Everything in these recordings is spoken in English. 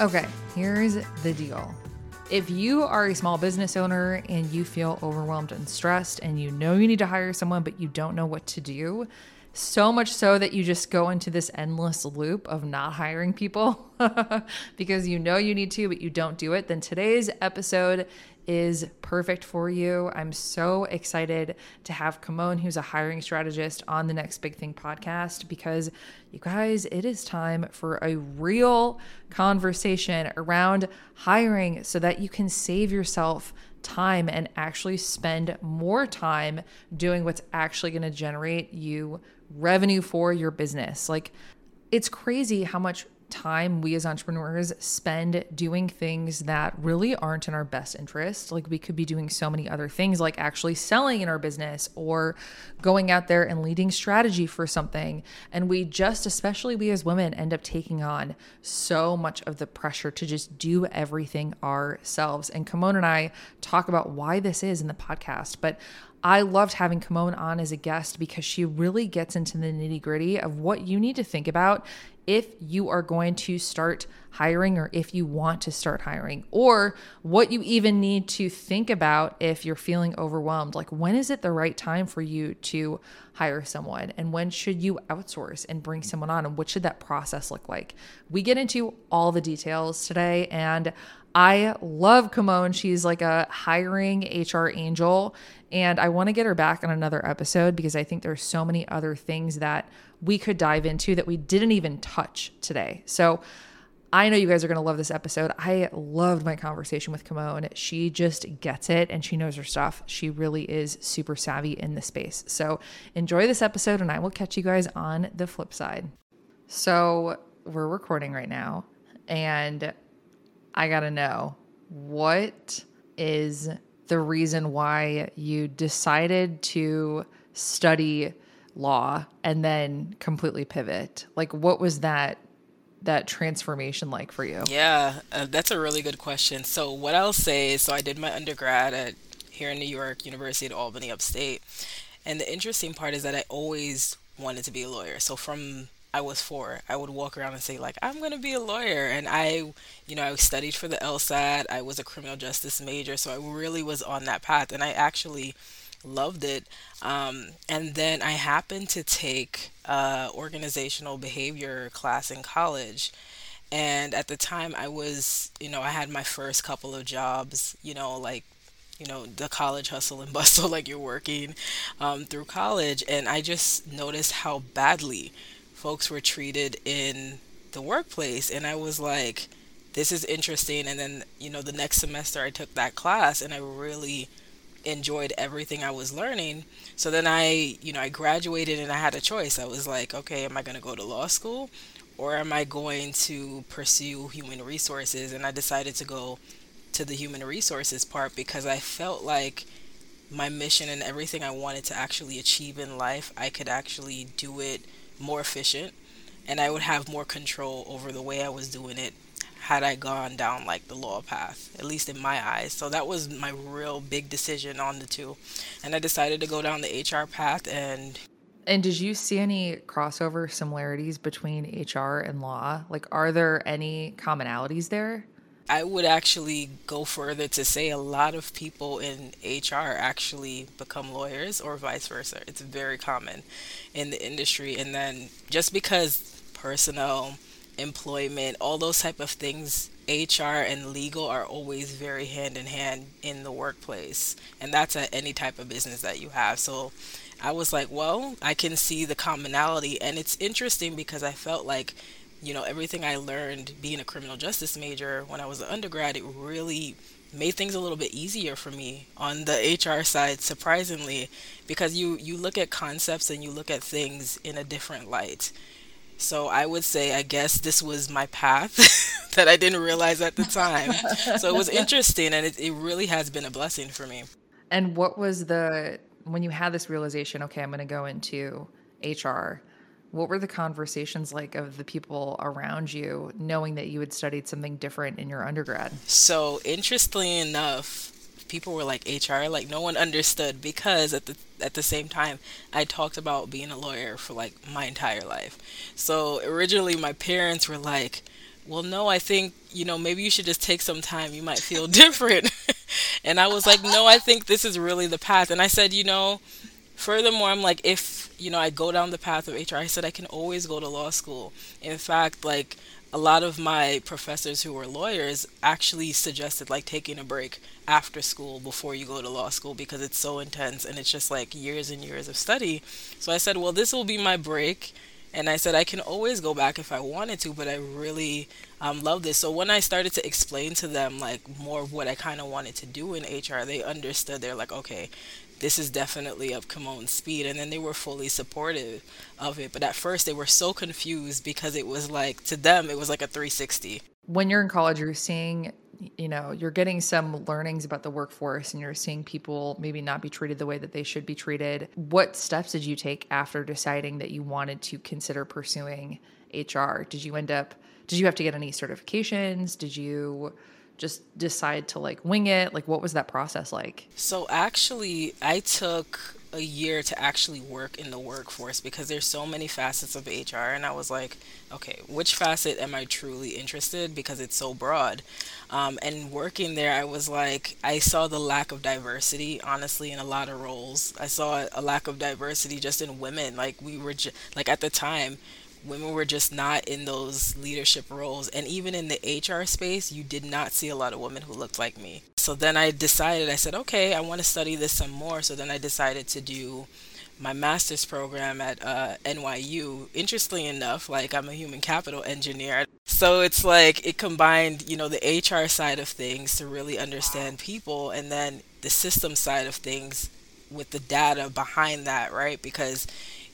Okay, here's the deal. If you are a small business owner and you feel overwhelmed and stressed and you know you need to hire someone, but you don't know what to do, so much so that you just go into this endless loop of not hiring people because you know you need to, but you don't do it, then today's episode is perfect for you. I'm so excited to have Kimone, who's a hiring strategist, on the Next Big Thing podcast because you guys, it is time for a real conversation around hiring so that you can save yourself time and actually spend more time doing what's actually going to generate you revenue for your business. Like, it's crazy how much time we as entrepreneurs spend doing things that really aren't in our best interest. Like we could be doing so many other things, like actually selling in our business or going out there and leading strategy for something. And we just, especially we as women, end up taking on so much of the pressure to just do everything ourselves. And Kimone and I talk about why this is in the podcast. But I loved having Kimone on as a guest because she really gets into the nitty gritty of what you need to think about if you are going to start hiring or if you want to start hiring, or what you even need to think about if you're feeling overwhelmed. Like, when is it the right time for you to hire someone? And when should you outsource and bring someone on? And what should that process look like? We get into all the details today. And I love Kimone. She's like a hiring HR angel. And I want to get her back on another episode because I think there's so many other things that we could dive into that we didn't even touch today. So I know you guys are going to love this episode. I loved my conversation with Kimone. She just gets it and she knows her stuff. She really is super savvy in the space. So enjoy this episode and I will catch you guys on the flip side. So we're recording right now and I got to know what is the reason why you decided to study law and then completely pivot? Like, what was that that transformation like for you? Yeah, uh, that's a really good question. So what I'll say is, so I did my undergrad at here in New York, University at Albany, upstate, and the interesting part is that I always wanted to be a lawyer. So from I was four, I would walk around and say like, I'm gonna be a lawyer, and I, you know, I studied for the LSAT. I was a criminal justice major, so I really was on that path, and I actually loved it. Um, and then I happened to take uh, organizational behavior class in college. And at the time, I was, you know, I had my first couple of jobs, you know, like, you know, the college hustle and bustle, like you're working um, through college. And I just noticed how badly folks were treated in the workplace. And I was like, this is interesting. And then, you know, the next semester I took that class and I really enjoyed everything I was learning. So then I, you know, I graduated and I had a choice. I was like, okay, am I going to go to law school or am I going to pursue human resources? And I decided to go to the human resources part because I felt like my mission and everything I wanted to actually achieve in life, I could actually do it more efficient and I would have more control over the way I was doing it had I gone down like the law path, at least in my eyes. So that was my real big decision on the two. And I decided to go down the HR path and and did you see any crossover similarities between HR and law? Like are there any commonalities there? I would actually go further to say a lot of people in HR actually become lawyers or vice versa. It's very common in the industry and then just because personnel employment, all those type of things, HR and legal are always very hand in hand in the workplace. And that's at any type of business that you have. So I was like, well, I can see the commonality. And it's interesting because I felt like, you know, everything I learned being a criminal justice major when I was an undergrad, it really made things a little bit easier for me on the HR side surprisingly because you you look at concepts and you look at things in a different light so I would say, I guess this was my path that I didn't realize at the time. so it was interesting and it, it really has been a blessing for me. And what was the, when you had this realization, okay, I'm going to go into HR, what were the conversations like of the people around you knowing that you had studied something different in your undergrad? So, interestingly enough, people were like HR, like no one understood because at the at the same time I talked about being a lawyer for like my entire life. So originally my parents were like, well, no, I think, you know, maybe you should just take some time. You might feel different. and I was like, no, I think this is really the path. And I said, you know, furthermore, I'm like, if, you know, I go down the path of HR, I said, I can always go to law school. In fact, like, a lot of my professors who were lawyers actually suggested like taking a break after school before you go to law school because it's so intense and it's just like years and years of study. So I said, well, this will be my break. And I said, I can always go back if I wanted to, but I really um, love this. So when I started to explain to them like more of what I kind of wanted to do in HR, they understood. They're like, okay, this is definitely up Kimone's speed. And then they were fully supportive of it. But at first, they were so confused because it was like, to them, it was like a 360. When you're in college, you're seeing, you know, you're getting some learnings about the workforce and you're seeing people maybe not be treated the way that they should be treated. What steps did you take after deciding that you wanted to consider pursuing HR? Did you end up, did you have to get any certifications? Did you, just decide to like wing it? Like, what was that process like? So, actually, I took a year to actually work in the workforce because there's so many facets of HR and I was like okay which facet am I truly interested because it's so broad um, and working there I was like I saw the lack of diversity honestly in a lot of roles I saw a lack of diversity just in women like we were ju- like at the time women were just not in those leadership roles. And even in the HR space, you did not see a lot of women who looked like me. So then I decided, I said, okay, I want to study this some more. So then I decided to do my master's program at uh, NYU. Interestingly enough, like I'm a human capital engineer. So it's like it combined, you know, the HR side of things to really understand people and then the system side of things with the data behind that, right? Because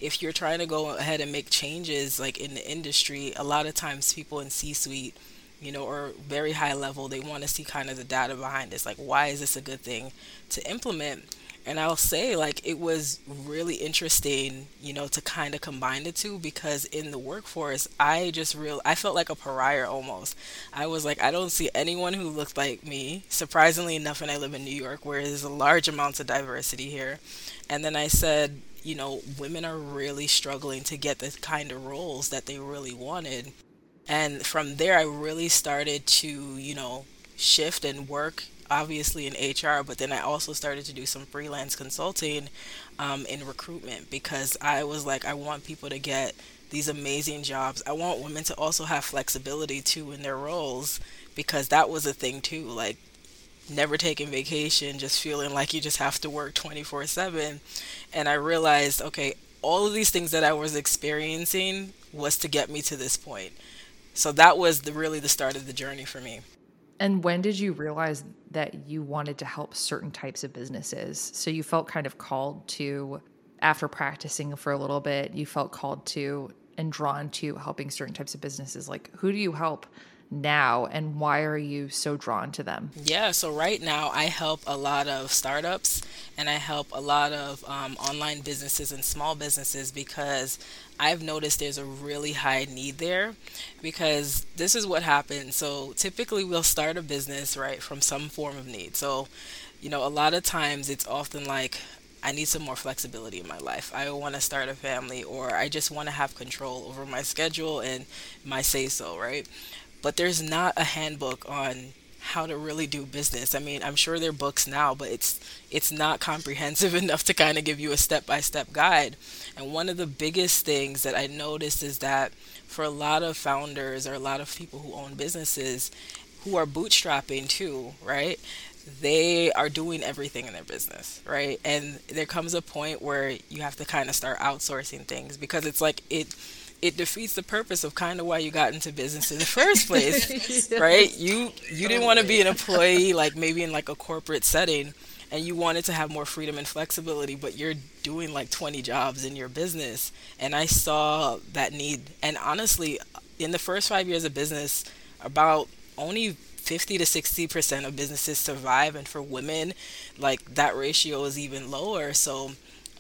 if you're trying to go ahead and make changes like in the industry, a lot of times people in C-suite, you know, or very high level, they want to see kind of the data behind this. Like, why is this a good thing to implement? And I'll say, like, it was really interesting, you know, to kind of combine the two because in the workforce, I just real, I felt like a pariah almost. I was like, I don't see anyone who looked like me. Surprisingly enough, and I live in New York, where there's a large amounts of diversity here. And then I said, you know, women are really struggling to get the kind of roles that they really wanted. And from there, I really started to, you know, shift and work obviously in HR, but then I also started to do some freelance consulting um, in recruitment because I was like, I want people to get these amazing jobs. I want women to also have flexibility too in their roles because that was a thing too. Like, never taking vacation, just feeling like you just have to work 24 7. And I realized, okay, all of these things that I was experiencing was to get me to this point. So that was the really the start of the journey for me. And when did you realize that you wanted to help certain types of businesses? So you felt kind of called to after practicing for a little bit, you felt called to and drawn to helping certain types of businesses. Like who do you help? Now and why are you so drawn to them? Yeah, so right now I help a lot of startups and I help a lot of um, online businesses and small businesses because I've noticed there's a really high need there because this is what happens. So typically we'll start a business, right, from some form of need. So, you know, a lot of times it's often like, I need some more flexibility in my life. I want to start a family, or I just want to have control over my schedule and my say so, right? But there's not a handbook on how to really do business. I mean, I'm sure there are books now, but it's it's not comprehensive enough to kind of give you a step-by-step guide. And one of the biggest things that I noticed is that for a lot of founders or a lot of people who own businesses who are bootstrapping too, right? They are doing everything in their business, right? And there comes a point where you have to kind of start outsourcing things because it's like it it defeats the purpose of kind of why you got into business in the first place, right? You you didn't want to be an oh, employee like maybe in like a corporate setting and you wanted to have more freedom and flexibility, but you're doing like 20 jobs in your business. And I saw that need. And honestly, in the first 5 years of business, about only 50 to 60% of businesses survive and for women, like that ratio is even lower. So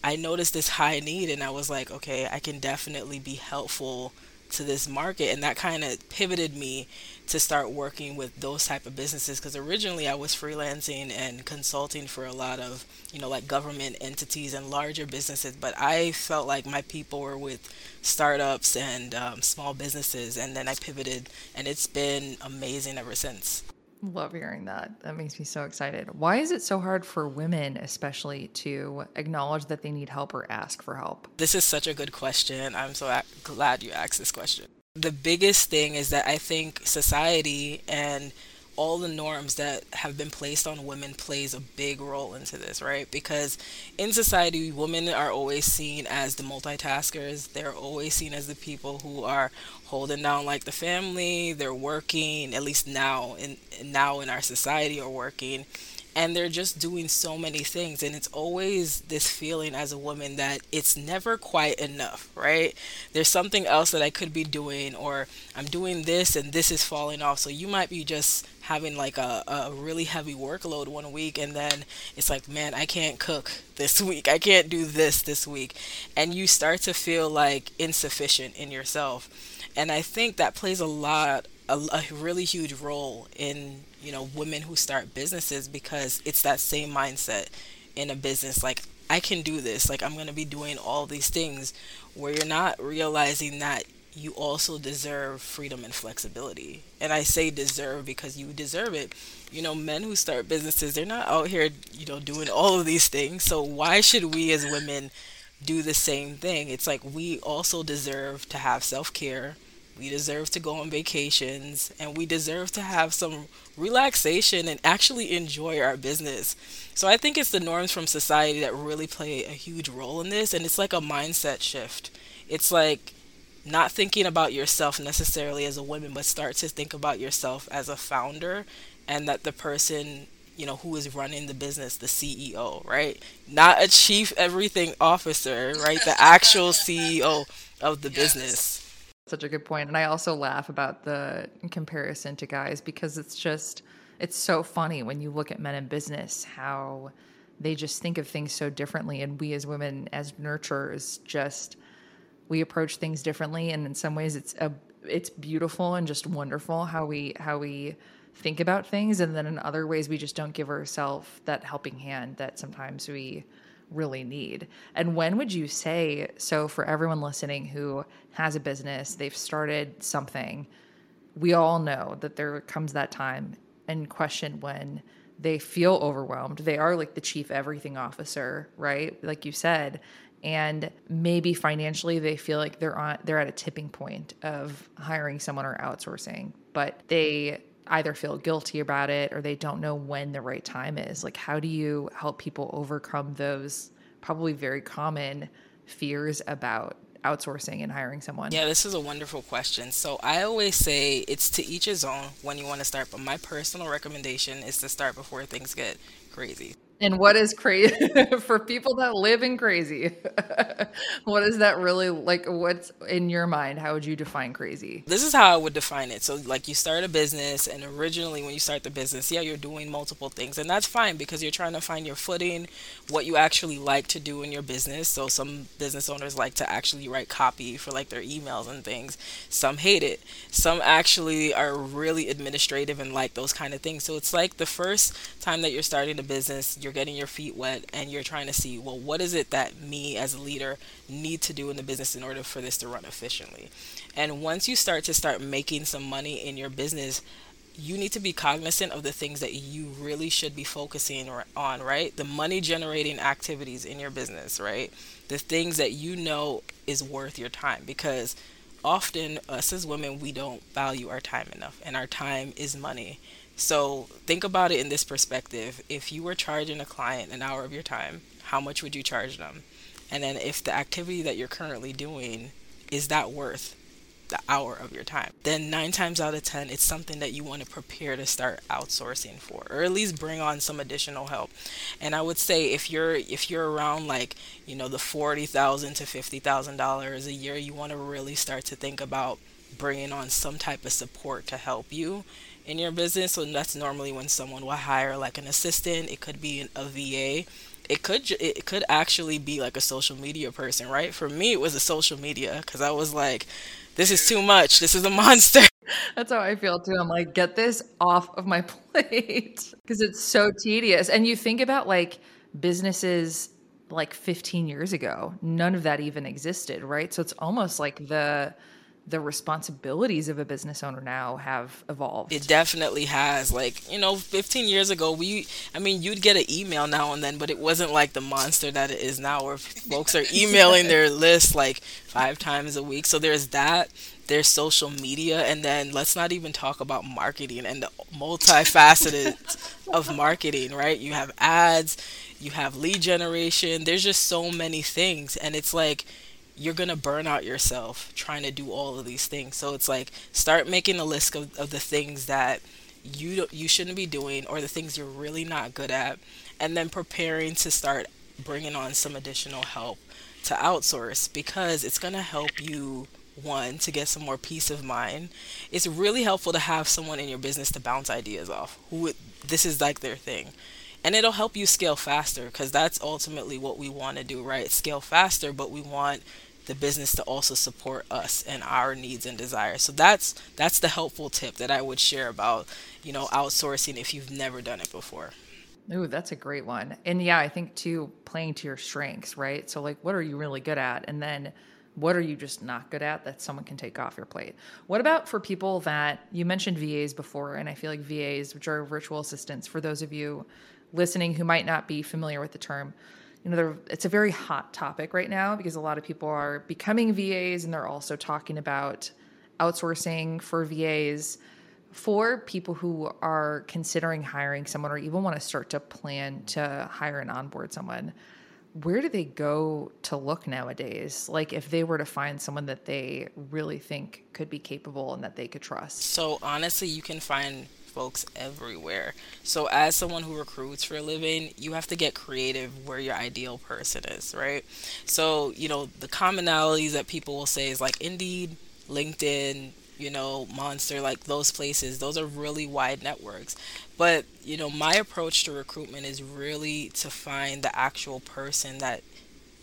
I noticed this high need and I was like, okay, I can definitely be helpful to this market. And that kind of pivoted me to start working with those type of businesses because originally I was freelancing and consulting for a lot of you know like government entities and larger businesses but I felt like my people were with startups and um, small businesses and then I pivoted and it's been amazing ever since Love hearing that. That makes me so excited. Why is it so hard for women, especially, to acknowledge that they need help or ask for help? This is such a good question. I'm so glad you asked this question. The biggest thing is that I think society and all the norms that have been placed on women plays a big role into this, right? Because in society, women are always seen as the multitaskers. They're always seen as the people who are holding down like the family. They're working, at least now in now in our society, are working and they're just doing so many things. And it's always this feeling as a woman that it's never quite enough right? There's something else that i could be doing or i'm doing this and this is falling off. So you might be just having like a, a really heavy workload one week and then it's like man i can't cook this week. I can't do this this week. And you start to feel like insufficient in yourself. And i think that plays a lot a, a really huge role in you know women who start businesses because it's that same mindset in a business like I can do this like I'm going to be doing all these things where you're not realizing that you also deserve freedom and flexibility. And I say deserve because you deserve it. You know, men who start businesses, they're not out here, you know, doing all of these things. So why should we as women do the same thing? It's like we also deserve to have self-care we deserve to go on vacations and we deserve to have some relaxation and actually enjoy our business. So I think it's the norms from society that really play a huge role in this and it's like a mindset shift. It's like not thinking about yourself necessarily as a woman but start to think about yourself as a founder and that the person you know who is running the business the ceo right not a chief everything officer right the actual ceo of the yes. business such a good point. And I also laugh about the comparison to guys because it's just, it's so funny when you look at men in business how they just think of things so differently. And we as women, as nurturers, just, we approach things differently. And in some ways, it's a, it's beautiful and just wonderful how we, how we, think about things and then in other ways we just don't give ourselves that helping hand that sometimes we really need? And when would you say, so for everyone listening who has a business, they've started something, we all know that there comes that time and question when they feel overwhelmed. They are like the chief everything officer, right? Like you said, and maybe financially they feel like they're on they're at a tipping point of hiring someone or outsourcing, but they either feel guilty about it or they don't know when the right time is. Like, how do you help people overcome those probably very common fears about outsourcing and hiring someone? Yeah, this is a wonderful question. So I always say it's to each his own when you want to start, but my personal recommendation is to start before things get crazy. And what is crazy for people that live in crazy? what is that really like? What's in your mind? How would you define crazy? This is how I would define it. So, like, you start a business, and originally, when you start the business, yeah, you're doing multiple things, and that's fine because you're trying to find your footing, what you actually like to do in your business. So, some business owners like to actually write copy for like their emails and things. Some hate it. Some actually are really administrative and like those kind of things. So, it's like the first time that you're starting a business you're getting your feet wet and you're trying to see, well, what is it that me as a leader need to do in the business in order for this to run efficiently? And once you start to start making some money in your business, you need to be cognizant of the things that you really should be focusing on, right? The money generating activities in your business, right? The things that you know is worth your time because often us as women we don't value our time enough and our time is money so think about it in this perspective. If you were charging a client an hour of your time, how much would you charge them? And then if the activity that you're currently doing is that worth the hour of your time, then nine times out of ten, it's something that you want to prepare to start outsourcing for, or at least bring on some additional help. And I would say if you're if you're around like you know the forty thousand to fifty thousand dollars a year, you want to really start to think about bringing on some type of support to help you in your business. So that's normally when someone will hire like an assistant. It could be a VA it could it could actually be like a social media person, right? For me, it was a social media because I was like, this is too much. This is a monster. That's how I feel too. I'm like, get this off of my plate because it's so tedious. And you think about like businesses like 15 years ago, none of that even existed, right? So it's almost like the the responsibilities of a business owner now have evolved. It definitely has. Like, you know, 15 years ago, we, I mean, you'd get an email now and then, but it wasn't like the monster that it is now where folks are emailing their list like five times a week. So there's that. There's social media. And then let's not even talk about marketing and the multifaceted of marketing, right? You have ads, you have lead generation. There's just so many things. And it's like, you're gonna burn out yourself trying to do all of these things. So it's like start making a list of, of the things that you you shouldn't be doing or the things you're really not good at, and then preparing to start bringing on some additional help to outsource because it's gonna help you one to get some more peace of mind. It's really helpful to have someone in your business to bounce ideas off who this is like their thing and it'll help you scale faster because that's ultimately what we want to do right scale faster but we want the business to also support us and our needs and desires so that's that's the helpful tip that i would share about you know outsourcing if you've never done it before Ooh, that's a great one. And yeah, I think too, playing to your strengths, right? So, like, what are you really good at? And then what are you just not good at that someone can take off your plate? What about for people that you mentioned VAs before? And I feel like VAs, which are virtual assistants, for those of you listening who might not be familiar with the term, you know, it's a very hot topic right now because a lot of people are becoming VAs and they're also talking about outsourcing for VAs. For people who are considering hiring someone or even want to start to plan to hire and onboard someone, where do they go to look nowadays? Like if they were to find someone that they really think could be capable and that they could trust? So honestly, you can find folks everywhere. So, as someone who recruits for a living, you have to get creative where your ideal person is, right? So, you know, the commonalities that people will say is like Indeed, LinkedIn, you know, Monster, like those places, those are really wide networks. But, you know, my approach to recruitment is really to find the actual person that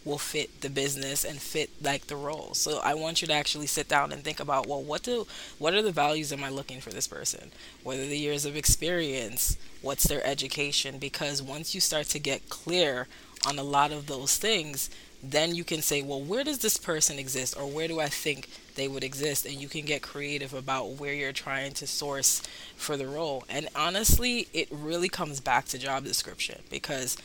will fit the business and fit like the role. So I want you to actually sit down and think about, well, what do what are the values am I looking for this person? What are the years of experience? What's their education? Because once you start to get clear on a lot of those things, then you can say, well, where does this person exist or where do I think they would exist? And you can get creative about where you're trying to source for the role. And honestly, it really comes back to job description because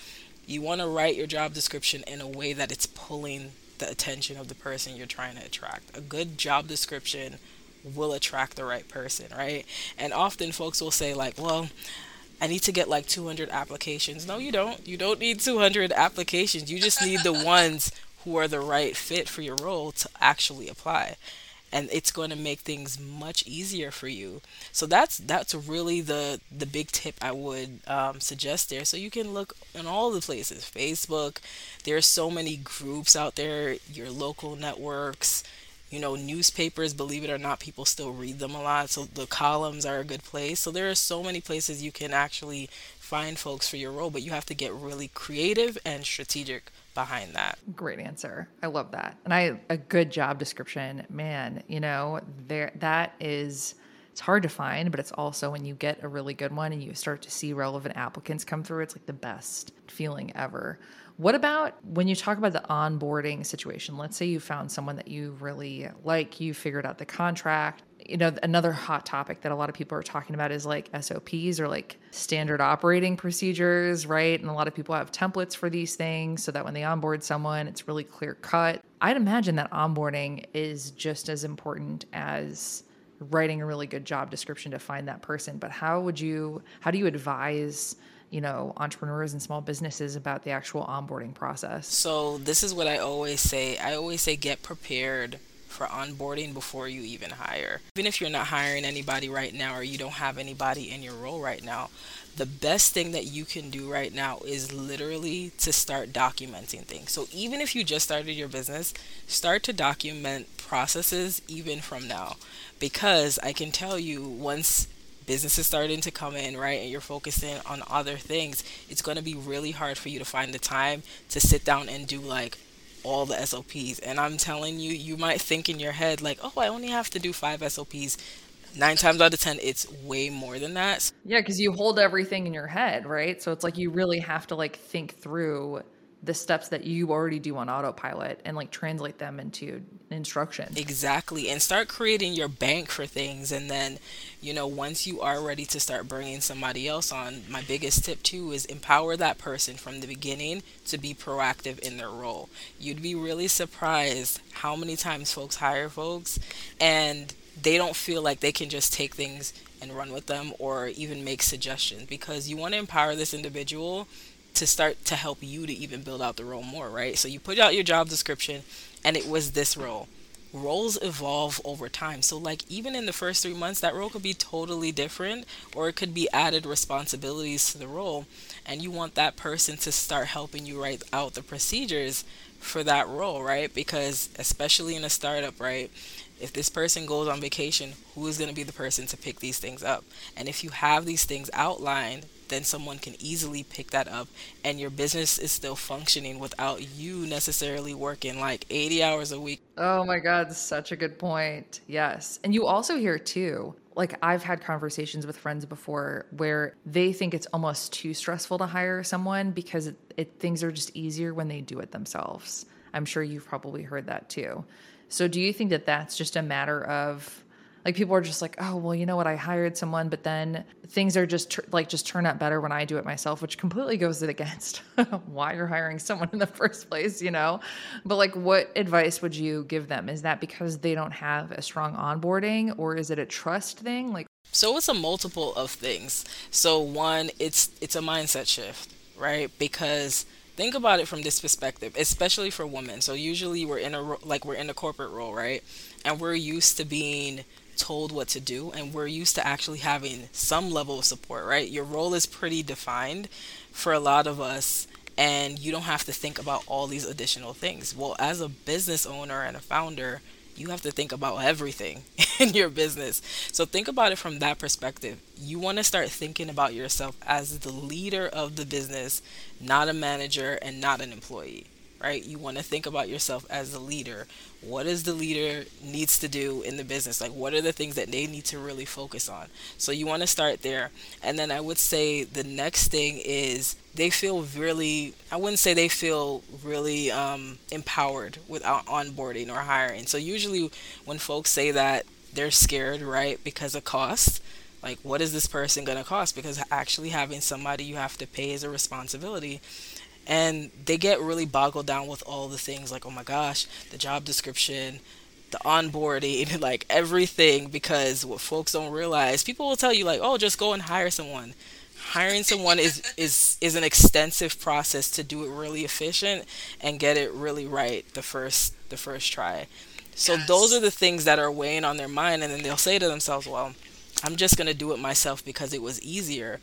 you want to write your job description in a way that it's pulling the attention of the person you're trying to attract. A good job description will attract the right person, right? And often folks will say, like, well, I need to get like 200 applications. No, you don't. You don't need 200 applications. You just need the ones who are the right fit for your role to actually apply and it's going to make things much easier for you. So that's that's really the the big tip I would um, suggest there. So you can look in all the places, Facebook. There are so many groups out there. Your local networks. You know, newspapers, believe it or not, people still read them a lot. So the columns are a good place. So there are so many places you can actually find folks for your role, but you have to get really creative and strategic behind that. Great answer. I love that. And I a good job description, man, you know, there that is it's hard to find, but it's also when you get a really good one and you start to see relevant applicants come through, it's like the best feeling ever. What about when you talk about the onboarding situation? Let's say you found someone that you really like, you figured out the contract, you know another hot topic that a lot of people are talking about is like SOPs or like standard operating procedures, right? And a lot of people have templates for these things so that when they onboard someone, it's really clear cut. I'd imagine that onboarding is just as important as writing a really good job description to find that person. But how would you how do you advise you know entrepreneurs and small businesses about the actual onboarding process so this is what i always say i always say get prepared for onboarding before you even hire. Even if you're not hiring anybody right now or you don't have anybody in your role right now, the best thing that you can do right now is literally to start documenting things. So even if you just started your business, start to document processes even from now. Because I can tell you once business is starting to come in, right, and you're focusing on other things, it's going to be really hard for you to find the time to sit down and do like all the SOPs. And I'm telling you, you might think in your head, like, oh, I only have to do five SOPs. Nine times out of 10, it's way more than that. Yeah, because you hold everything in your head, right? So it's like you really have to like think through the steps that you already do on autopilot and like translate them into instruction. Exactly. And start creating your bank for things. And then, you know, once you are ready to start bringing somebody else on, my biggest tip too is empower that person from the beginning to be proactive in their role. You'd be really surprised how many times folks hire folks and they don't feel like they can just take things and run with them or even make suggestions because you want to empower this individual to start to help you to even build out the role more, right? So you put out your job description and it was this role. Roles evolve over time. So, like, even in the first three months, that role could be totally different, or it could be added responsibilities to the role. And you want that person to start helping you write out the procedures for that role, right? Because, especially in a startup, right? If this person goes on vacation, who is going to be the person to pick these things up? And if you have these things outlined, then someone can easily pick that up and your business is still functioning without you necessarily working like 80 hours a week. Oh my God, such a good point. Yes. And you also hear too, like I've had conversations with friends before where they think it's almost too stressful to hire someone because it, it, things are just easier when they do it themselves. I'm sure you've probably heard that too. So do you think that that's just a matter of like people are just like oh well you know what? I hired someone but then things are just like just turn out better when i do it myself which completely goes against why you're hiring someone in the first place you know? But like what advice would you give them? Is that because they don't have a strong onboarding or is it a trust thing? Like so it's a multiple of things. So one it's it's a mindset shift right? Because think about it from this perspective especially for women so usually we're in a like we're in a corporate role right and we're used to being told what to do and we're used to actually having some level of support, right? Your role is pretty defined for a lot of us and you don't have to think about all these additional things. Well, as a business owner and a founder, you have to think about everything in your business. So think about it from that perspective. You want to start thinking about yourself as the leader of the business, not a manager and not an employee right? You want to think about yourself as a leader. What is the leader needs to do in the business? Like what are the things that they need to really focus on? So you want to start there. And then I would say the next thing is they feel really I wouldn't say they feel really um, empowered without onboarding or hiring. So usually when folks say that they're scared, right, because of cost, like what is this person going to cost because actually having somebody you have to pay is a responsibility and they get really boggled down with all the things like oh my gosh the job description the onboarding like everything. Because what folks don't realize people will tell you like oh just go and hire someone. Hiring someone is is is an extensive process to do it really efficient and get it really right the first the first try. So yes. those are the things that are weighing on their mind and then they'll say to themselves well i'm just going to do it myself because it was easier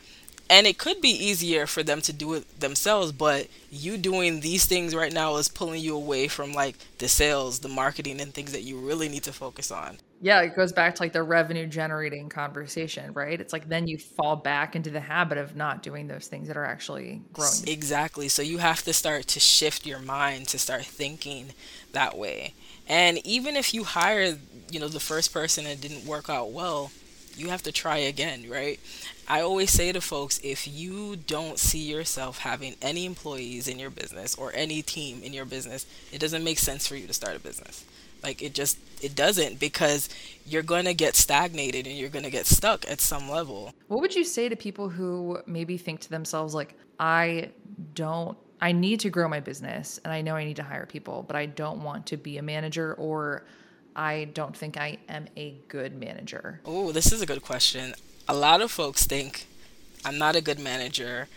and it could be easier for them to do it themselves but you doing these things right now is pulling you away from like the sales the marketing and things that you really need to focus on. Yeah it goes back to like the revenue generating conversation right? It's like then you fall back into the habit of not doing those things that are actually growing. Exactly. So you have to start to shift your mind to start thinking that way. And even if you hire you know the first person and it didn't work out well you have to try again, right? I always say to folks if you don't see yourself having any employees in your business or any team in your business, it doesn't make sense for you to start a business. Like it just it doesn't because you're going to get stagnated and you're going to get stuck at some level. What would you say to people who maybe think to themselves like I don't I need to grow my business and I know I need to hire people, but I don't want to be a manager or I don't think I am a good manager? Oh, this is a good question. A lot of folks think I'm not a good manager.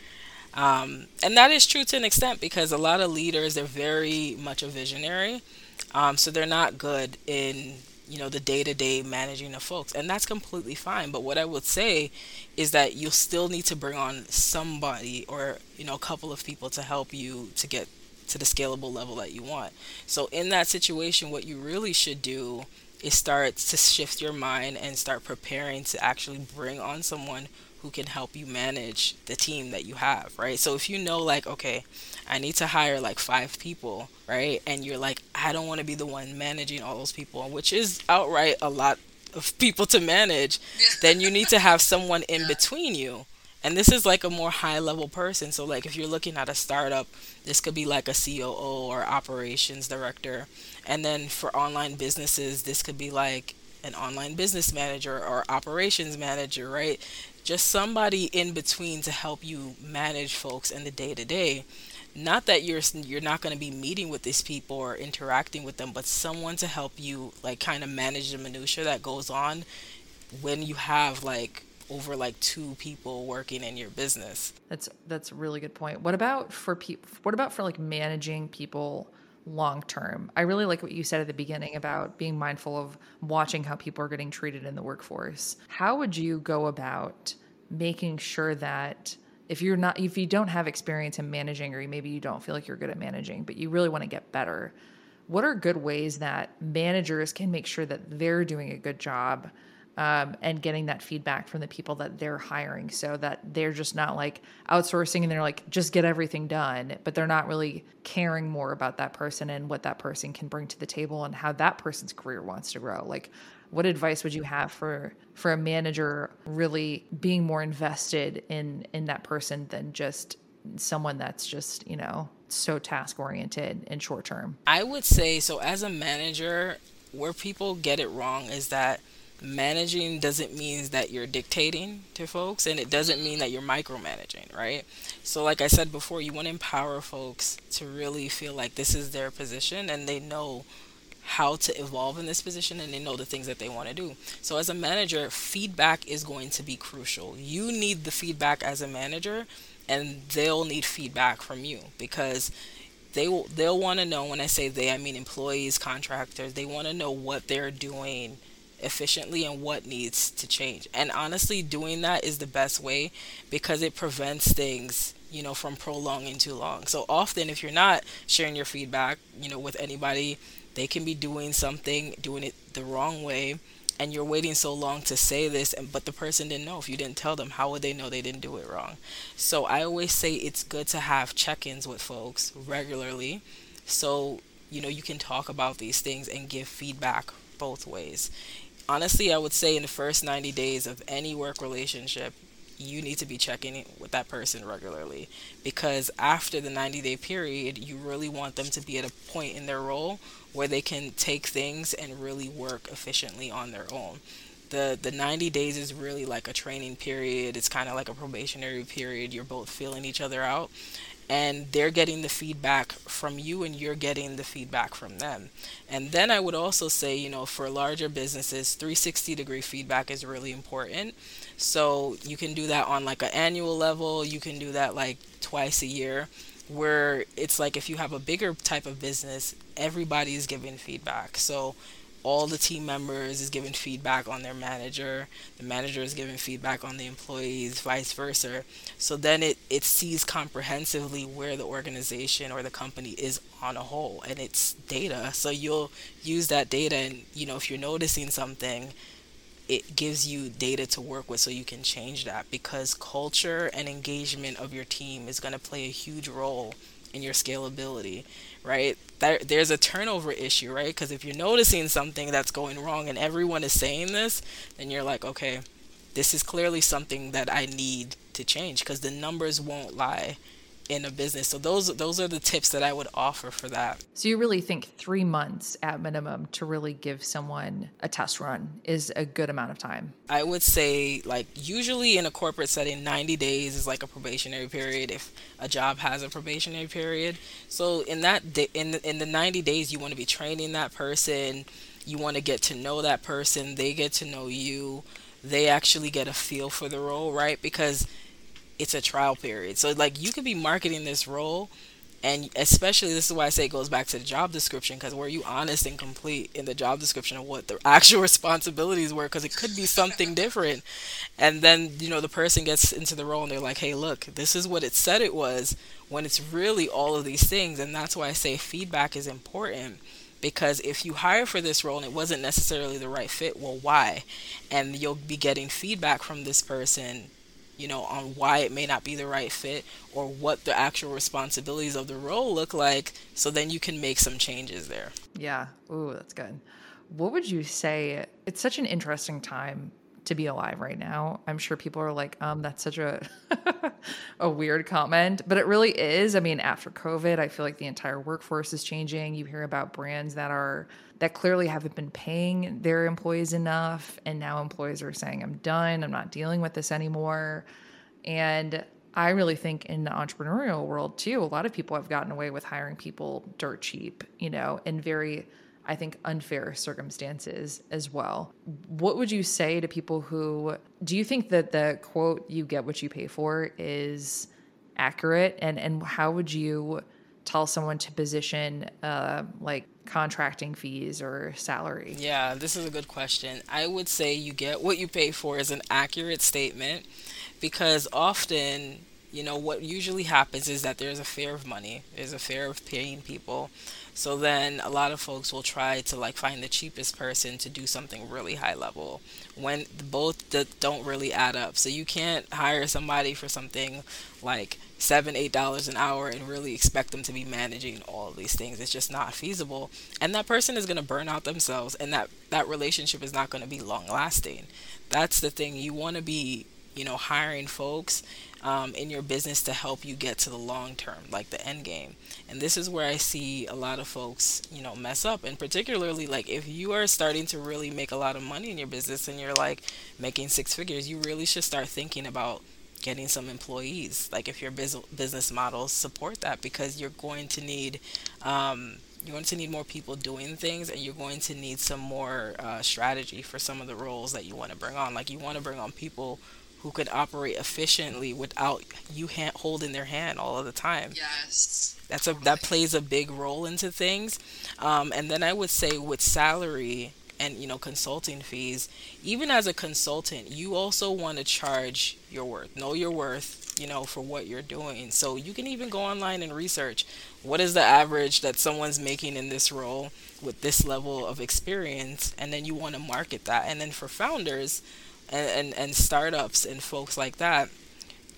Um, and that is true to an extent because a lot of leaders, they're very much a visionary. Um, so they're not good in you know the day-to-day managing of folks and that's completely fine but what i would say is that you'll still need to bring on somebody or you know a couple of people to help you to get to the scalable level that you want. So in that situation, what you really should do is start to shift your mind and start preparing to actually bring on someone who can help you manage the team that you have, right? So if you know, like, okay, I need to hire like five people, right? And you're like, I don't want to be the one managing all those people, which is outright a lot of people to manage, then you need to have someone in between you. And this is like a more high level person. So, like, if you're looking at a startup, this could be like a COO or operations director. And then for online businesses, this could be like an online business manager or operations manager, right? just somebody in between to help you manage folks in the day to day not that you're you're not going to be meeting with these people or interacting with them but someone to help you like kind of manage the minutia that goes on when you have like over like two people working in your business that's that's a really good point what about for people what about for like managing people long term. I really like what you said at the beginning about being mindful of watching how people are getting treated in the workforce. How would you go about making sure that if you're not if you don't have experience in managing or maybe you don't feel like you're good at managing, but you really want to get better, what are good ways that managers can make sure that they're doing a good job um, and getting that feedback from the people that they're hiring so that they're just not like outsourcing and they're like just get everything done but they're not really caring more about that person and what that person can bring to the table and how that person's career wants to grow. Like what advice would you have for for a manager really being more invested in in that person than just someone that's just you know so task oriented and short term? I would say so as a manager where people get it wrong is that managing doesn't mean that you're dictating to folks and it doesn't mean that you're micromanaging, right? So like I said before, you want to empower folks to really feel like this is their position and they know how to evolve in this position and they know the things that they want to do. So as a manager, feedback is going to be crucial. You need the feedback as a manager and they'll need feedback from you because they will they'll want to know when I say they I mean employees, contractors, they want to know what they're doing efficiently and what needs to change. And honestly, doing that is the best way because it prevents things, you know, from prolonging too long. So often, if you're not sharing your feedback, you know, with anybody, they can be doing something, doing it the wrong way. And you're waiting so long to say this, and but the person didn't know. If you didn't tell them, how would they know they didn't do it wrong? So I always say it's good to have check-ins with folks regularly, so you know you can talk about these things and give feedback both ways honestly, I would say in the first 90 days of any work relationship, you need to be checking with that person regularly because after the 90 day period, you really want them to be at a point in their role where they can take things and really work efficiently on their own. The, the 90 days is really like a training period. It's kind of like a probationary period. You're both feeling each other out and they're getting the feedback from you and you're getting the feedback from them. And then I would also say, you know, for larger businesses, 360 degree feedback is really important. So you can do that on like an annual level, you can do that like twice a year where it's like if you have a bigger type of business, everybody is giving feedback. So all the team members is giving feedback on their manager. The manager is giving feedback on the employees vice versa. So then it it sees comprehensively where the organization or the company is on a whole and it's data. So you'll use that data and you know if you're noticing something it gives you data to work with so you can change that because culture and engagement of your team is going to play a huge role in your scalability right? There, there's a turnover issue, right? Because if you're noticing something that's going wrong and everyone is saying this, then you're like, okay, this is clearly something that I need to change because the numbers won't lie in a business. So those those are the tips that I would offer for that. So you really think 3 months at minimum to really give someone a test run is a good amount of time. I would say like usually in a corporate setting 90 days is like a probationary period if a job has a probationary period. So in that in the, in the 90 days you want to be training that person, you want to get to know that person, they get to know you. They actually get a feel for the role, right? Because it's a trial period. So like you could be marketing this role and especially this is why I say it goes back to the job description because were you honest and complete in the job description of what the actual responsibilities were because it could be something different and then you know the person gets into the role and they're like hey look this is what it said it was when it's really all of these things and that's why I say feedback is important because if you hire for this role and it wasn't necessarily the right fit, well, why? And you'll be getting feedback from this person, you know, on why it may not be the right fit or what the actual responsibilities of the role look like. So then you can make some changes there. Yeah. Ooh, that's good. What would you say? It's such an interesting time to be alive right now. I'm sure people are like, um, that's such a a weird comment, but it really is. I mean, after COVID, I feel like the entire workforce is changing. You hear about brands that are that clearly haven't been paying their employees enough, and now employees are saying, "I'm done. I'm not dealing with this anymore." And I really think in the entrepreneurial world too, a lot of people have gotten away with hiring people dirt cheap, you know, in very I think, unfair circumstances as well. What would you say to people who do you think that the quote, you get what you pay for, is accurate? And, and how would you tell someone to position uh, like contracting fees or salary? Yeah, this is a good question. I would say you get what you pay for is an accurate statement because often you know what usually happens is that there's a fear of money there's a fear of paying people so then a lot of folks will try to like find the cheapest person to do something really high level when both don't really add up. So you can't hire somebody for something like seven, eight dollars an hour and really expect them to be managing all of these things. It's just not feasible. And that person is going to burn out themselves and that, that relationship is not going to be long lasting. That's the thing. You want to be, you know, hiring folks um, in your business to help you get to the long term, like the end game. And this is where I see a lot of folks, you know, mess up. And particularly, like if you are starting to really make a lot of money in your business and you're like making six figures, you really should start thinking about getting some employees. Like if your business models support that, because you're going to need. Um, you're going to need more people doing things and you're going to need some more uh, strategy for some of the roles that you want to bring on like you want to bring on people who could operate efficiently without you hand, holding their hand all of the time. Yes. That's a that plays a big role into things. Um, and then I would say with salary and you know consulting fees, even as a consultant, you also want to charge your worth. Know your worth, you know, for what you're doing. So you can even go online and research what is the average that someone's making in this role with this level of experience and then you want to market that. And then for founders, and, and, and startups and folks like that,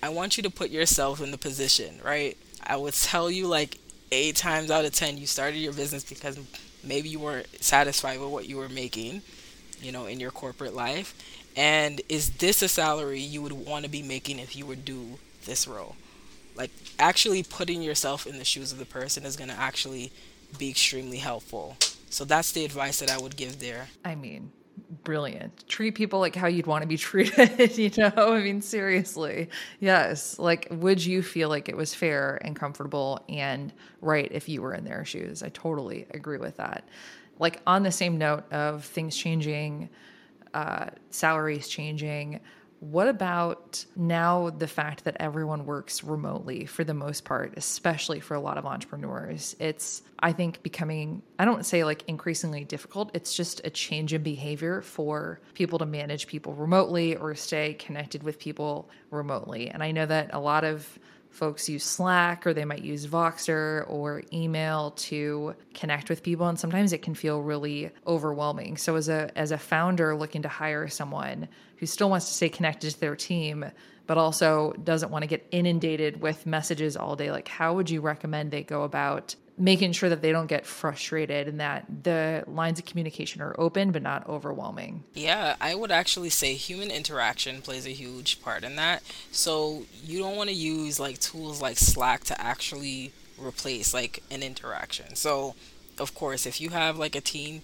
I want you to put yourself in the position, right? I would tell you like eight times out of ten, you started your business because maybe you weren't satisfied with what you were making, you know, in your corporate life. And is this a salary you would want to be making if you would do this role? Like actually putting yourself in the shoes of the person is going to actually be extremely helpful. So that's the advice that I would give there. I mean, brilliant. Treat people like how you'd want to be treated, you know? I mean, seriously. Yes. Like, would you feel like it was fair and comfortable and right if you were in their shoes? I totally agree with that. Like, on the same note of things changing, uh, salaries changing, what about now the fact that everyone works remotely for the most part, especially for a lot of entrepreneurs? It's, I think, becoming, I don't say like increasingly difficult. It's just a change in behavior for people to manage people remotely or stay connected with people remotely. And I know that a lot of folks use Slack or they might use Voxer or email to connect with people and sometimes it can feel really overwhelming. So as a as a founder looking to hire someone who still wants to stay connected to their team but also doesn't want to get inundated with messages all day, like how would you recommend they go about making sure that they don't get frustrated and that the lines of communication are open but not overwhelming. Yeah, I would actually say human interaction plays a huge part in that. So you don't want to use like tools like Slack to actually replace like an interaction. So of course, if you have like a team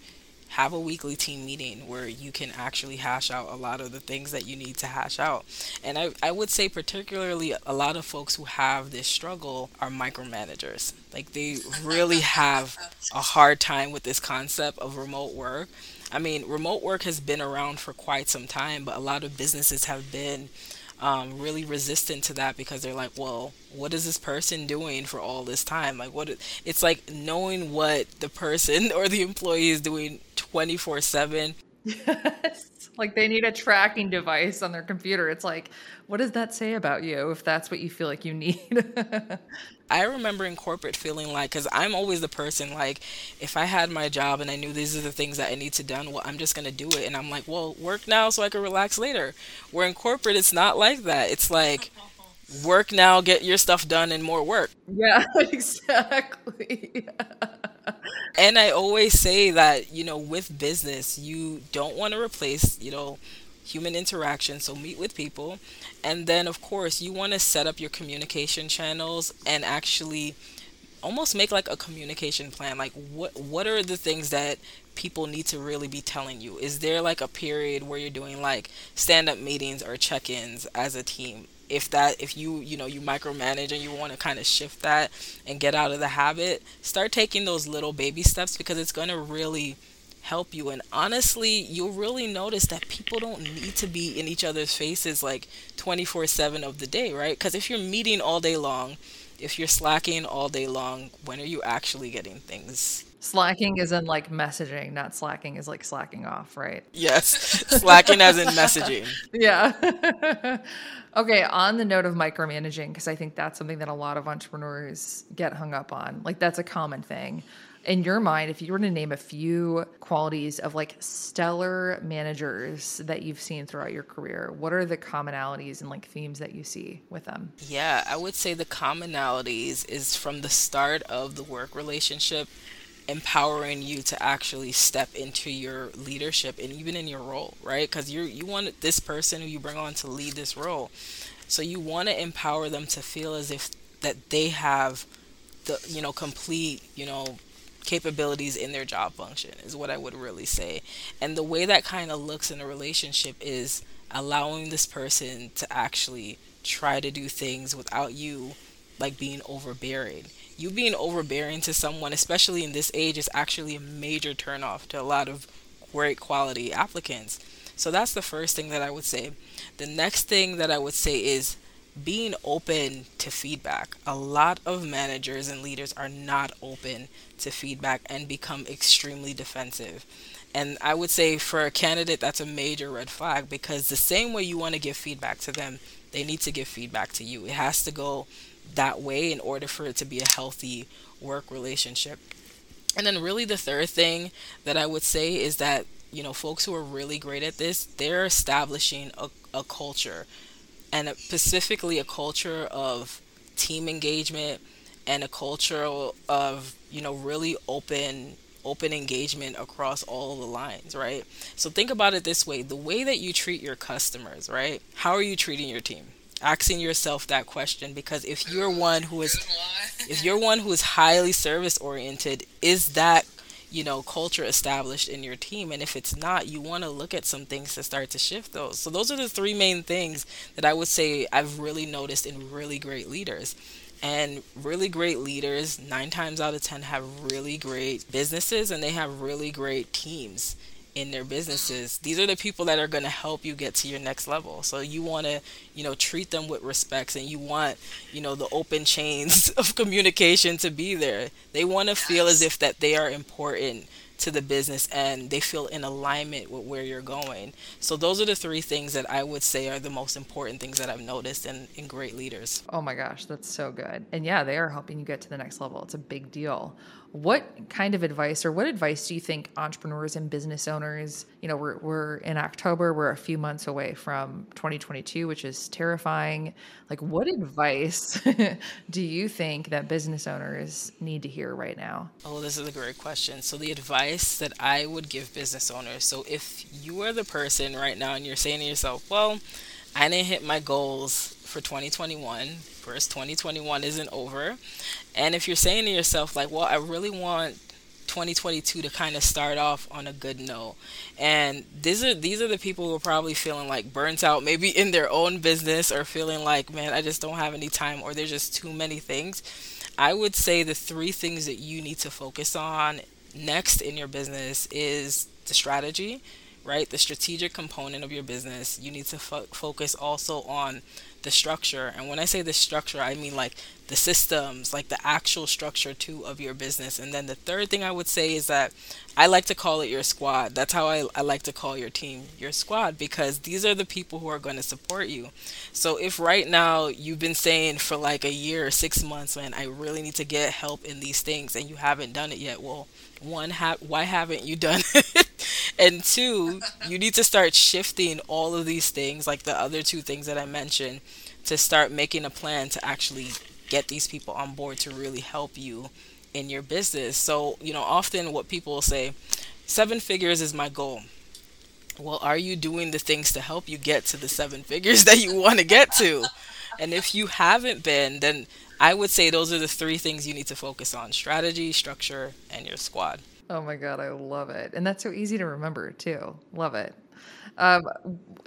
have a weekly team meeting where you can actually hash out a lot of the things that you need to hash out. And I, I would say, particularly, a lot of folks who have this struggle are micromanagers. Like, they really have a hard time with this concept of remote work. I mean, remote work has been around for quite some time, but a lot of businesses have been um, really resistant to that because they're like, well, what is this person doing for all this time? Like, what? It's like knowing what the person or the employee is doing 24 7 Yes. Like they need a tracking device on their computer. It's like, what does that say about you if that's what you feel like you need? I remember in corporate feeling like, because I'm always the person like, if I had my job and I knew these are the things that I need to done, well, I'm just gonna do it. And I'm like, well, work now so I can relax later. Where in corporate, it's not like that. It's like, work now, get your stuff done, and more work. yeah, exactly. And I always say that, you know, with business, you don't want to replace, you know, human interaction. So meet with people. And then, of course, you want to set up your communication channels and actually almost make like a communication plan. Like, what, what are the things that people need to really be telling you? Is there like a period where you're doing like stand up meetings or check ins as a team? if that if you you know you micromanage and you want to kind of shift that and get out of the habit start taking those little baby steps because it's going to really help you and honestly you'll really notice that people don't need to be in each other's faces like 24/7 of the day right because if you're meeting all day long if you're slacking all day long when are you actually getting things Slacking is in like messaging, not slacking is like slacking off, right? yes slacking as in messaging Yeah. okay, on the note of micromanaging, because I think that's something that a lot of entrepreneurs get hung up on. Like, that's a common thing. In your mind, if you were to name a few qualities of like stellar managers that you've seen throughout your career, what are the commonalities and like themes that you see with them? Yeah, I would say the commonalities is from the start of the work relationship, empowering you to actually step into your leadership and even in your role, right? Because you you want this person who you bring on to lead this role, so you want to empower them to feel as if that they have the you know complete you know capabilities in their job function is what I would really say. And the way that kind of looks in a relationship is allowing this person to actually try to do things without you like being overbearing. You being overbearing to someone, especially in this age, is actually a major turnoff to a lot of great quality applicants. So that's the first thing that I would say. The next thing that I would say is being open to feedback. A lot of managers and leaders are not open to feedback and become extremely defensive. And I would say for a candidate, that's a major red flag because the same way you want to give feedback to them, they need to give feedback to you. It has to go that way in order for it to be a healthy work relationship. And then, really, the third thing that I would say is that, you know, folks who are really great at this, they're establishing a, a culture and specifically a culture of team engagement and a culture of, you know, really open open engagement across all the lines, right? So think about it this way, the way that you treat your customers, right? How are you treating your team? asking yourself that question because if you're one who is if you're one who is highly service oriented is that you know culture established in your team. And if it's not you want to look at some things to start to shift those. So those are the three main things that i would say i've really noticed in really great leaders. And really great leaders nine times out of ten have really great businesses and they have really great teams in their businesses these are the people that are going to help you get to your next level so you want to you know treat them with respect and you want you know the open chains of communication to be there they want to feel as if that they are important to the business and they feel in alignment with where you're going so those are the three things that i would say are the most important things that i've noticed in, in great leaders Oh my gosh, that's so good. And yeah, they are helping you get to the next level. It's a big deal. What kind of advice or what advice do you think entrepreneurs and business owners, you know, we're, we're in October, we're a few months away from 2022, which is terrifying. Like, what advice do you think that business owners need to hear right now? Oh, this is a great question. So, the advice that I would give business owners so, if you are the person right now and you're saying to yourself, well, I didn't hit my goals for 2021, first 2021 isn't over. And if you're saying to yourself, like, well, I really want 2022 to kind of start off on a good note. And these are these are the people who are probably feeling like burnt out maybe in their own business or feeling like, man, I just don't have any time or there's just too many things. I would say the three things that you need to focus on next in your business is the strategy, right? The strategic component of your business. You need to fo- focus also on the structure. And when I say the structure, I mean like the systems, like the actual structure too of your business. And then the third thing I would say is that I like to call it your squad. That's how I, I like to call your team your squad because these are the people who are going to support you. So if right now you've been saying for like a year or six months, man, I really need to get help in these things and you haven't done it yet, well, one, ha- why haven't you done it? And two, you need to start shifting all of these things, like the other two things that I mentioned, to start making a plan to actually get these people on board to really help you in your business. So, you know, often what people will say, seven figures is my goal. Well, are you doing the things to help you get to the seven figures that you want to get to? And if you haven't been, then I would say those are the three things you need to focus on strategy, structure, and your squad. Oh my God, I love it. And that's so easy to remember too. Love it. Um,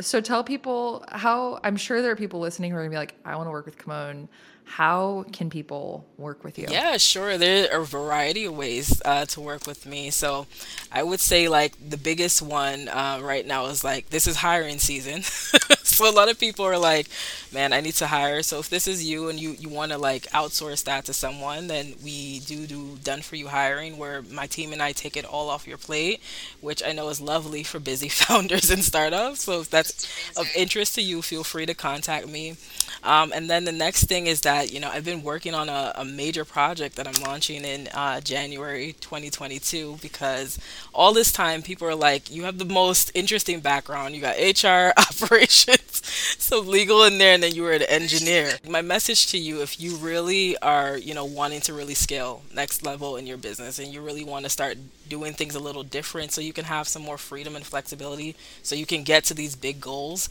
so tell people how I'm sure there are people listening who are gonna be like, I want to work with Kimone how can people work with you? Yeah, sure. There are a variety of ways uh, to work with me. So I would say, like, the biggest one uh, right now is like, this is hiring season. so a lot of people are like, man, I need to hire. So if this is you and you, you want to like outsource that to someone, then we do do done for you hiring where my team and I take it all off your plate, which I know is lovely for busy founders and startups. So if that's of interest to you, feel free to contact me. Um, and then the next thing is that, you know, I've been working on a, a major project that I'm launching in uh, January 2022 because all this time people are like, you have the most interesting background. You got HR, operations, so legal in there, and then you were an engineer. My message to you, if you really are, you know, wanting to really scale next level in your business and you really want to start doing things a little different so you can have some more freedom and flexibility so you can get to these big goals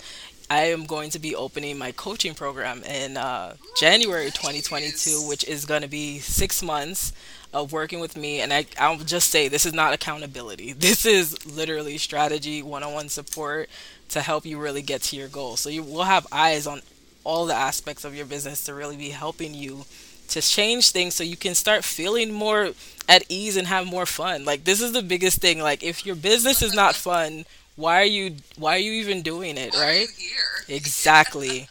I am going to be opening my coaching program in uh, January 2022, which is going to be six months of working with me. And I, I'll just say this is not accountability. This is literally strategy, one on one support to help you really get to your goal. So you will have eyes on all the aspects of your business to really be helping you to change things so you can start feeling more at ease and have more fun. Like this is the biggest thing. Like if your business is not fun, why are you why are you even doing it why right? exactly.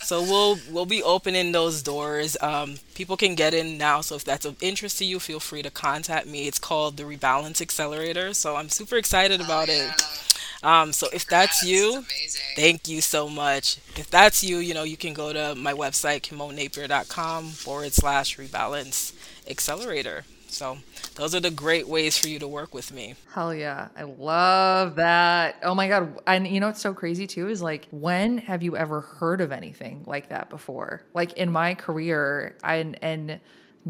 So we'll we'll be opening those doors. Um, people can get in now so if that's of interest to you feel free to contact me. It's called the rebalance accelerator so i'm super excited about oh, yeah. it um, so if that's you thank you so much. If that's you you know you can go to my website kimonenapier.com forward slash rebalance accelerator. So those are the great ways for you to work with me. Hell yeah. I love that. Oh my God. And you know what's so crazy too is like, when have you ever heard of anything like that before? Like in my career, I, and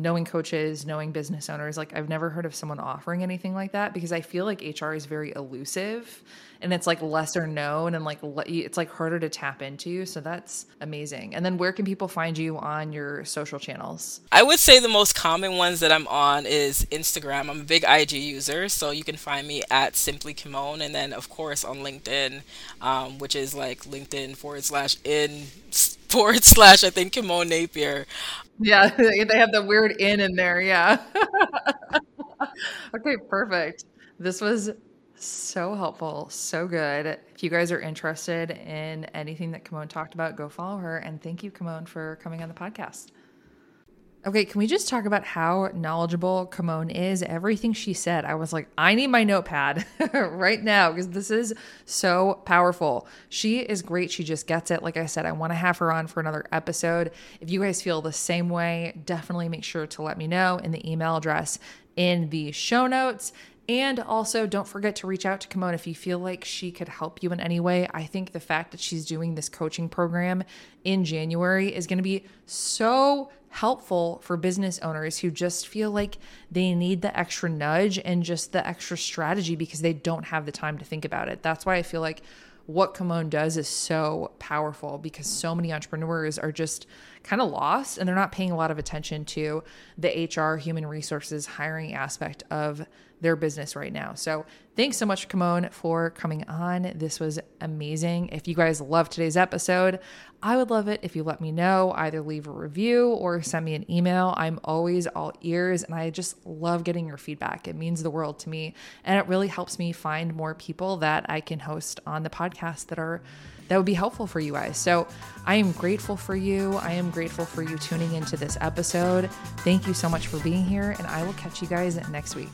knowing coaches, knowing business owners, like I've never heard of someone offering anything like that because I feel like HR is very elusive and it's like lesser known and like it's like harder to tap into. So that's amazing. And then where can people find you on your social channels? I would say the most common ones that I'm on is Instagram. I'm a big IG user, so you can find me at Simply Kimone, and then of course on LinkedIn, um, which is like LinkedIn forward slash in forward slash I think Kimone Napier. Yeah, they have the weird in in there. Yeah. okay, perfect. This was so helpful, so good. If you guys are interested in anything that Kimone talked about, go follow her. And thank you, Kimone, for coming on the podcast. Okay, can we just talk about how knowledgeable Kimone is? Everything she said, I was like, I need my notepad right now because this is so powerful. She is great. She just gets it. Like I said, I want to have her on for another episode. If you guys feel the same way, definitely make sure to let me know in the email address in the show notes. And also, don't forget to reach out to Kimone if you feel like she could help you in any way. I think the fact that she's doing this coaching program in January is going to be so helpful for business owners who just feel like they need the extra nudge and just the extra strategy because they don't have the time to think about it. That's why I feel like what Kimone does is so powerful because so many entrepreneurs are just kind of lost and they're not paying a lot of attention to the HR human resources hiring aspect of their business right now. So, thanks so much, Kimone, for coming on. This was amazing. If you guys love today's episode, I would love it if you let me know, either leave a review or send me an email. I'm always all ears and I just love getting your feedback. It means the world to me and it really helps me find more people that I can host on the podcast that are that would be helpful for you guys. So I am grateful for you. I am grateful for you tuning into this episode. Thank you so much for being here, and I will catch you guys next week.